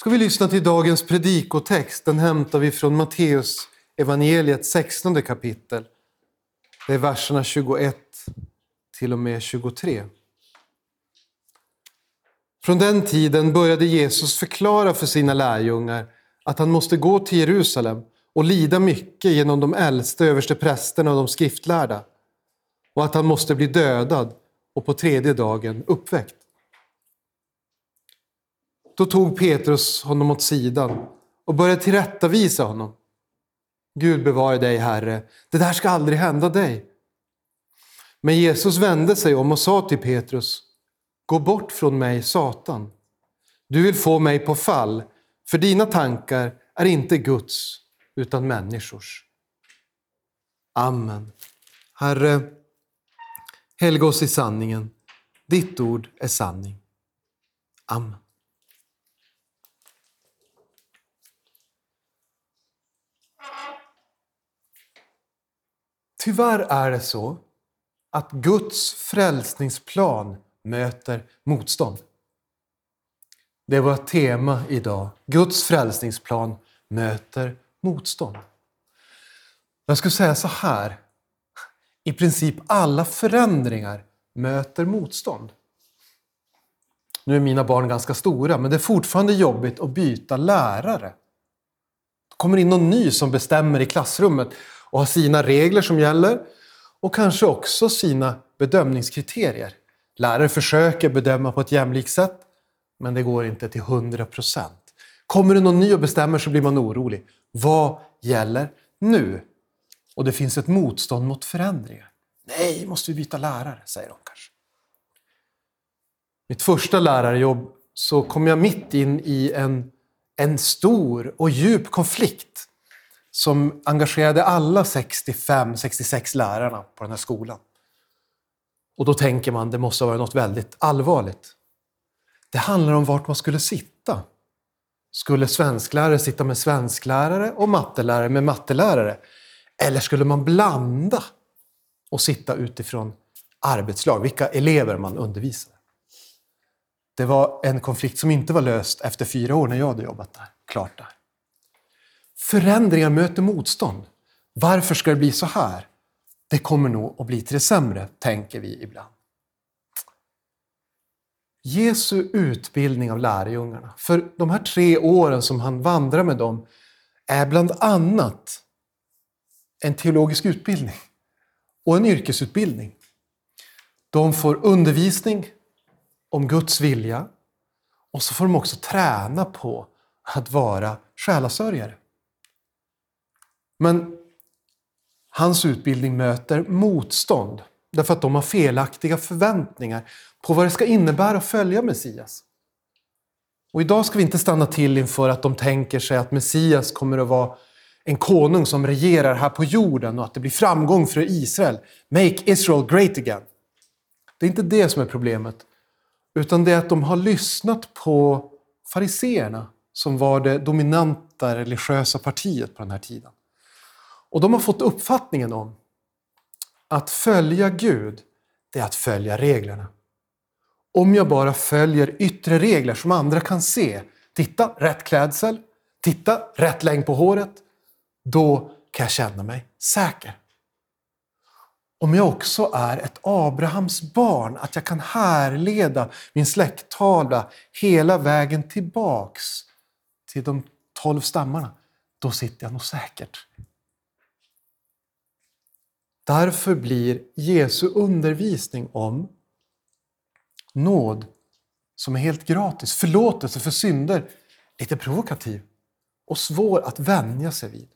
ska vi lyssna till dagens predikotext. Den hämtar vi från Matteus evangeliet 16 kapitel. Det är verserna 21 till och med 23. Från den tiden började Jesus förklara för sina lärjungar att han måste gå till Jerusalem och lida mycket genom de äldste överste prästerna och de skriftlärda och att han måste bli dödad och på tredje dagen uppväckt. Då tog Petrus honom åt sidan och började tillrättavisa honom. Gud bevare dig, Herre. Det där ska aldrig hända dig. Men Jesus vände sig om och sa till Petrus, Gå bort från mig, Satan. Du vill få mig på fall, för dina tankar är inte Guds, utan människors. Amen. Herre, helga oss i sanningen. Ditt ord är sanning. Amen. Tyvärr är det så att Guds frälsningsplan möter motstånd. Det är vårt tema idag. Guds frälsningsplan möter motstånd. Jag skulle säga så här. I princip alla förändringar möter motstånd. Nu är mina barn ganska stora, men det är fortfarande jobbigt att byta lärare. Det kommer in någon ny som bestämmer i klassrummet och har sina regler som gäller och kanske också sina bedömningskriterier. Lärare försöker bedöma på ett jämlikt sätt, men det går inte till 100 procent. Kommer det någon ny och bestämmer så blir man orolig. Vad gäller nu? Och det finns ett motstånd mot förändringar. Nej, måste vi byta lärare, säger de kanske. Mitt första lärarjobb så kom jag mitt in i en, en stor och djup konflikt som engagerade alla 65-66 lärarna på den här skolan. Och då tänker man det måste ha varit något väldigt allvarligt. Det handlar om vart man skulle sitta. Skulle svensklärare sitta med svensklärare och mattelärare med mattelärare? Eller skulle man blanda och sitta utifrån arbetslag, vilka elever man undervisar? Det var en konflikt som inte var löst efter fyra år när jag hade jobbat där. Klart där. Förändringar möter motstånd. Varför ska det bli så här? Det kommer nog att bli till det sämre, tänker vi ibland. Jesu utbildning av lärjungarna, för de här tre åren som han vandrar med dem, är bland annat en teologisk utbildning och en yrkesutbildning. De får undervisning om Guds vilja och så får de också träna på att vara själasörjare. Men hans utbildning möter motstånd därför att de har felaktiga förväntningar på vad det ska innebära att följa Messias. Och idag ska vi inte stanna till inför att de tänker sig att Messias kommer att vara en konung som regerar här på jorden och att det blir framgång för Israel. Make Israel great again. Det är inte det som är problemet. Utan det är att de har lyssnat på fariseerna som var det dominanta religiösa partiet på den här tiden. Och de har fått uppfattningen om att följa Gud, det är att följa reglerna. Om jag bara följer yttre regler som andra kan se, titta, rätt klädsel, titta, rätt längd på håret, då kan jag känna mig säker. Om jag också är ett Abrahams barn, att jag kan härleda min släkttavla hela vägen tillbaks till de tolv stammarna, då sitter jag nog säkert. Därför blir Jesu undervisning om nåd som är helt gratis, förlåtelse för synder, lite provokativ och svår att vänja sig vid.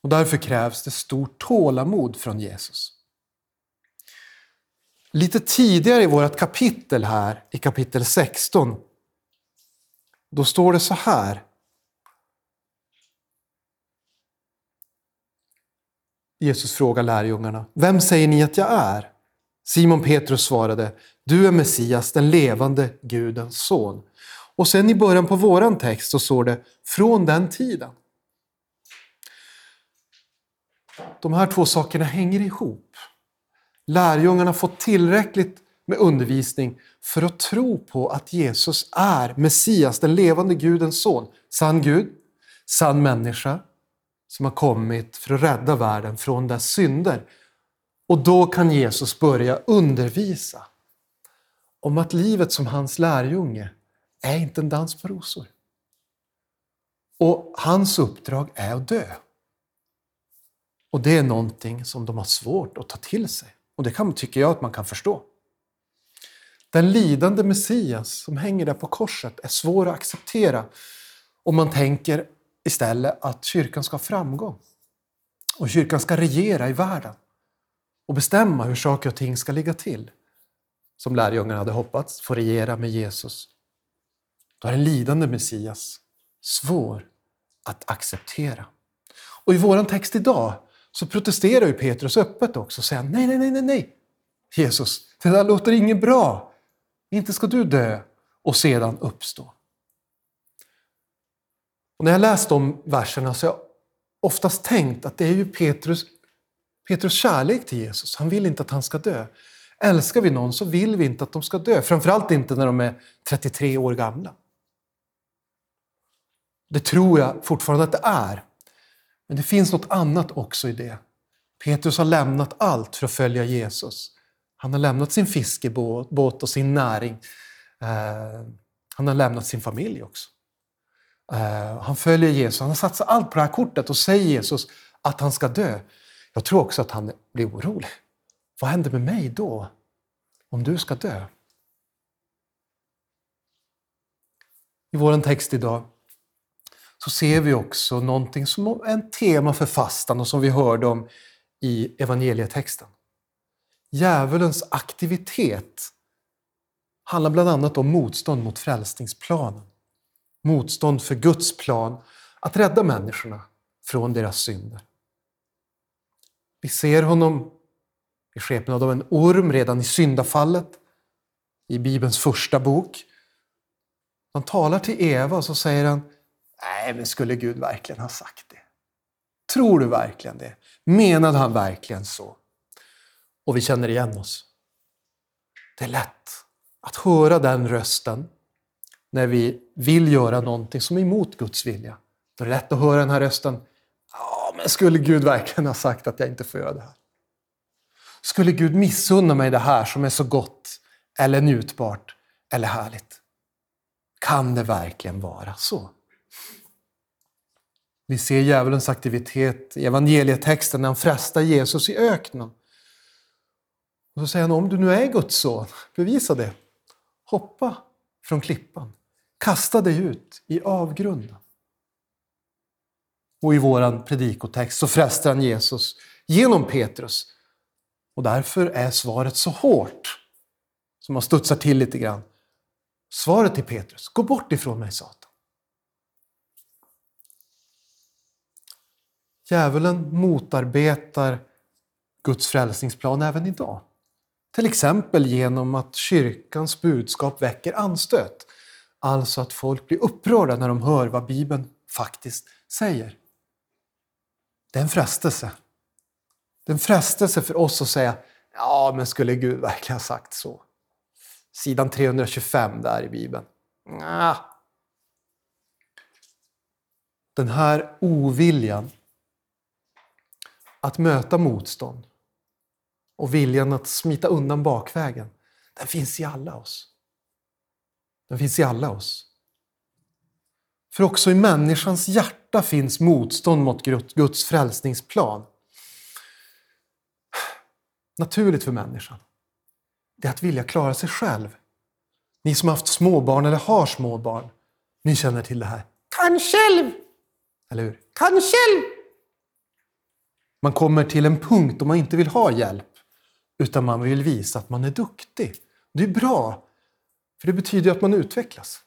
Och därför krävs det stort tålamod från Jesus. Lite tidigare i vårt kapitel här, i kapitel 16, då står det så här. Jesus frågar lärjungarna, vem säger ni att jag är? Simon Petrus svarade, du är Messias, den levande Gudens son. Och sen i början på våran text så står det, från den tiden. De här två sakerna hänger ihop. Lärjungarna har fått tillräckligt med undervisning för att tro på att Jesus är Messias, den levande Gudens son. Sann Gud, sann människa som har kommit för att rädda världen från dess synder. Och då kan Jesus börja undervisa om att livet som hans lärjunge är inte en dans på rosor. Och hans uppdrag är att dö. Och det är någonting som de har svårt att ta till sig. Och det kan, tycker jag att man kan förstå. Den lidande Messias som hänger där på korset är svår att acceptera om man tänker istället att kyrkan ska ha framgång. Och kyrkan ska regera i världen och bestämma hur saker och ting ska ligga till. Som lärjungarna hade hoppats, få regera med Jesus. Då är en lidande Messias svår att acceptera. Och i vår text idag så protesterar ju Petrus öppet också och säger nej, nej, nej, nej, nej. Jesus, det där låter inget bra. Inte ska du dö och sedan uppstå. Och när jag läst de verserna så har jag oftast tänkt att det är ju Petrus, Petrus kärlek till Jesus. Han vill inte att han ska dö. Älskar vi någon så vill vi inte att de ska dö. Framförallt inte när de är 33 år gamla. Det tror jag fortfarande att det är. Men det finns något annat också i det. Petrus har lämnat allt för att följa Jesus. Han har lämnat sin fiskebåt och sin näring. Eh, han har lämnat sin familj också. Eh, han följer Jesus, han har satsat allt på det här kortet och säger Jesus att han ska dö. Jag tror också att han blir orolig. Vad händer med mig då? Om du ska dö? I vår text idag så ser vi också någonting som är ett tema för fastan och som vi hörde om i evangelietexten. Djävulens aktivitet handlar bland annat om motstånd mot frälsningsplanen. Motstånd för Guds plan att rädda människorna från deras synder. Vi ser honom i skepnad av en orm redan i syndafallet i Bibelns första bok. Han talar till Eva och så säger han Nej, men skulle Gud verkligen ha sagt det? Tror du verkligen det? Menade han verkligen så? Och vi känner igen oss. Det är lätt att höra den rösten när vi vill göra någonting som är emot Guds vilja. Då är det lätt att höra den här rösten. Ja, men skulle Gud verkligen ha sagt att jag inte får göra det här? Skulle Gud missunna mig det här som är så gott eller njutbart eller härligt? Kan det verkligen vara så? Vi ser djävulens aktivitet i evangelietexten när han frestar Jesus i öknen. Och så säger han, om du nu är Guds son, bevisa det. Hoppa från klippan. Kasta dig ut i avgrunden. Och i vår predikotext så frestar han Jesus genom Petrus. Och därför är svaret så hårt, som man studsar till lite grann. Svaret till Petrus, gå bort ifrån mig Satan. Djävulen motarbetar Guds frälsningsplan även idag. Till exempel genom att kyrkans budskap väcker anstöt. Alltså att folk blir upprörda när de hör vad Bibeln faktiskt säger. Det är en frestelse. Det är en frestelse för oss att säga ja, men skulle Gud verkligen ha sagt så? Sidan 325 där i Bibeln. Nja. Den här oviljan att möta motstånd och viljan att smita undan bakvägen, den finns i alla oss. Den finns i alla oss. För också i människans hjärta finns motstånd mot Guds frälsningsplan. Naturligt för människan, det är att vilja klara sig själv. Ni som har haft småbarn eller har småbarn, ni känner till det här. Kan själv! Eller hur? Kan själv! Man kommer till en punkt då man inte vill ha hjälp, utan man vill visa att man är duktig. Det är bra, för det betyder att man utvecklas.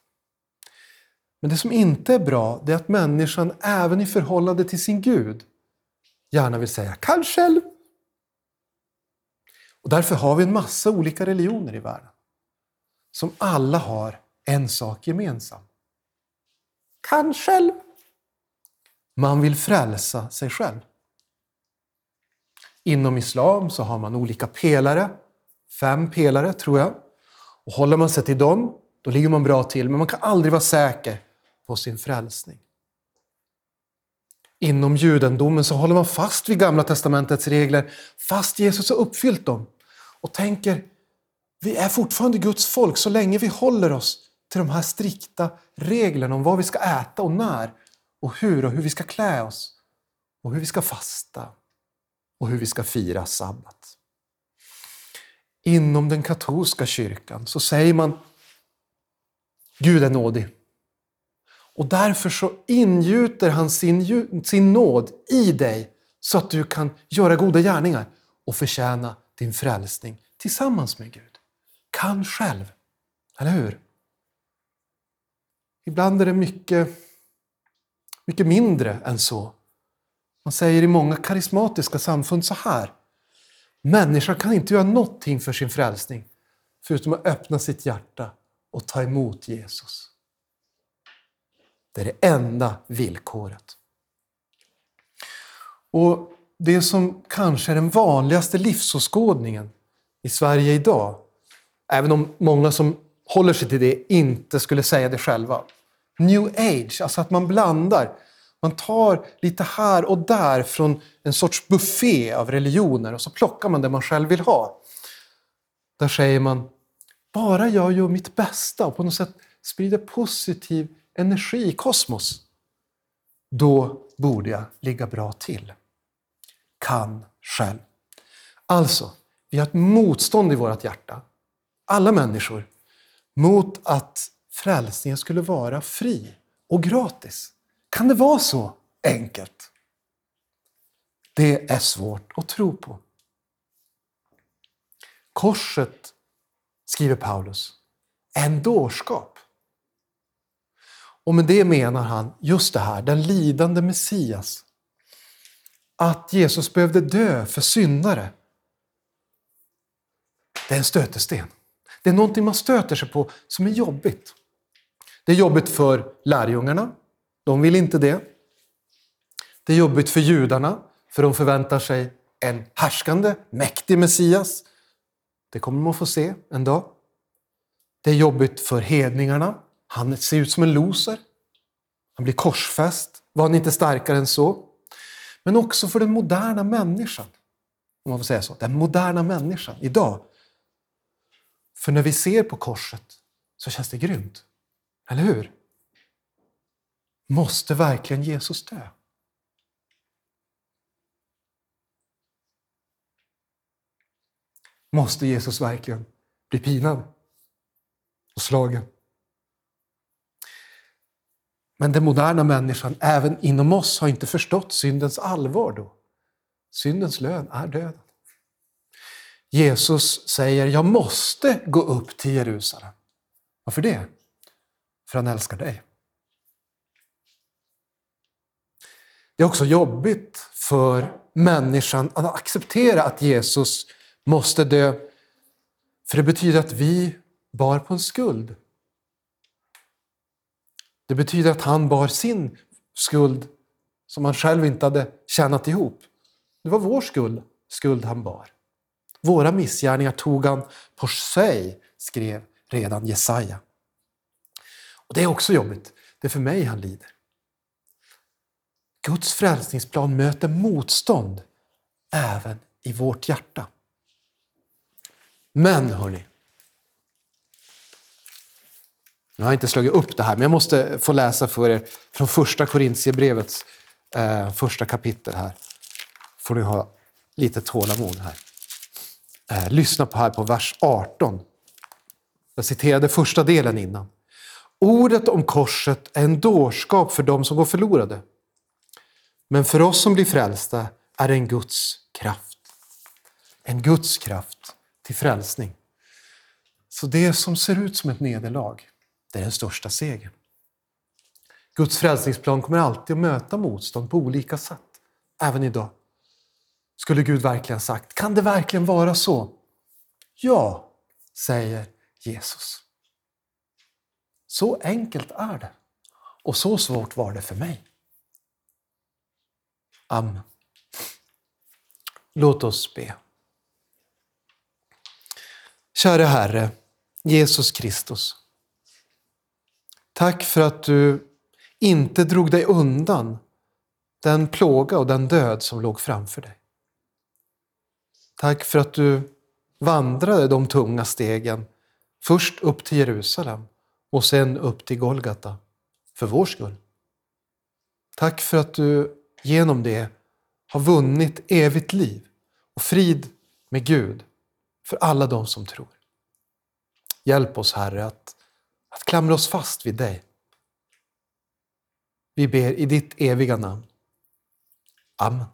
Men det som inte är bra, det är att människan även i förhållande till sin Gud gärna vill säga ”kan själv”. Och därför har vi en massa olika religioner i världen som alla har en sak gemensam. Kan själv. Man vill frälsa sig själv. Inom islam så har man olika pelare Fem pelare, tror jag. Och håller man sig till dem, då ligger man bra till. Men man kan aldrig vara säker på sin frälsning. Inom judendomen så håller man fast vid Gamla Testamentets regler fast Jesus har uppfyllt dem. Och tänker, vi är fortfarande Guds folk så länge vi håller oss till de här strikta reglerna om vad vi ska äta och när och hur och hur vi ska klä oss och hur vi ska fasta och hur vi ska fira sabbat. Inom den katolska kyrkan så säger man Gud är nådig. Och därför så ingjuter han sin, sin nåd i dig så att du kan göra goda gärningar och förtjäna din frälsning tillsammans med Gud. Kan själv, eller hur? Ibland är det mycket, mycket mindre än så. Man säger i många karismatiska samfund så här. Människan kan inte göra någonting för sin frälsning förutom att öppna sitt hjärta och ta emot Jesus. Det är det enda villkoret. Och Det som kanske är den vanligaste livsåskådningen i Sverige idag, även om många som håller sig till det inte skulle säga det själva. New age, alltså att man blandar. Man tar lite här och där från en sorts buffé av religioner och så plockar man det man själv vill ha. Där säger man, bara jag gör mitt bästa och på något sätt sprider positiv energi i kosmos, då borde jag ligga bra till. Kan själv. Alltså, vi har ett motstånd i vårt hjärta, alla människor, mot att frälsningen skulle vara fri och gratis. Kan det vara så enkelt? Det är svårt att tro på. Korset, skriver Paulus, är en dårskap. Och med det menar han just det här, den lidande Messias. Att Jesus behövde dö för syndare. Det är en stötesten. Det är någonting man stöter sig på som är jobbigt. Det är jobbigt för lärjungarna. De vill inte det. Det är jobbigt för judarna, för de förväntar sig en härskande, mäktig Messias. Det kommer man få se en dag. Det är jobbigt för hedningarna. Han ser ut som en loser. Han blir korsfäst. Var han inte starkare än så? Men också för den moderna människan. Om man får säga så. Den moderna människan idag. För när vi ser på korset så känns det grymt. Eller hur? Måste verkligen Jesus dö? Måste Jesus verkligen bli pinad och slagen? Men den moderna människan, även inom oss, har inte förstått syndens allvar då. Syndens lön är döden. Jesus säger, jag måste gå upp till Jerusalem. Varför det? För han älskar dig. Det är också jobbigt för människan att acceptera att Jesus måste dö. För det betyder att vi bar på en skuld. Det betyder att han bar sin skuld som han själv inte hade tjänat ihop. Det var vår skuld, skuld han bar. Våra missgärningar tog han på sig, skrev redan Jesaja. Och Det är också jobbigt. Det är för mig han lider. Guds frälsningsplan möter motstånd även i vårt hjärta. Men hörni, nu har jag inte slagit upp det här, men jag måste få läsa för er från första Korintierbrevets eh, första kapitel här. får ni ha lite tålamod här. Eh, lyssna på här på vers 18. Jag citerade första delen innan. Ordet om korset är en dårskap för dem som går förlorade. Men för oss som blir frälsta är det en Guds kraft. En Guds kraft till frälsning. Så det som ser ut som ett nederlag, det är den största segern. Guds frälsningsplan kommer alltid att möta motstånd på olika sätt, även idag. Skulle Gud verkligen sagt, kan det verkligen vara så? Ja, säger Jesus. Så enkelt är det. Och så svårt var det för mig. Amen. Låt oss be. Käre Herre, Jesus Kristus. Tack för att du inte drog dig undan den plåga och den död som låg framför dig. Tack för att du vandrade de tunga stegen, först upp till Jerusalem och sen upp till Golgata, för vår skull. Tack för att du genom det har vunnit evigt liv och frid med Gud för alla de som tror. Hjälp oss, Herre, att, att klamra oss fast vid dig. Vi ber i ditt eviga namn. Amen.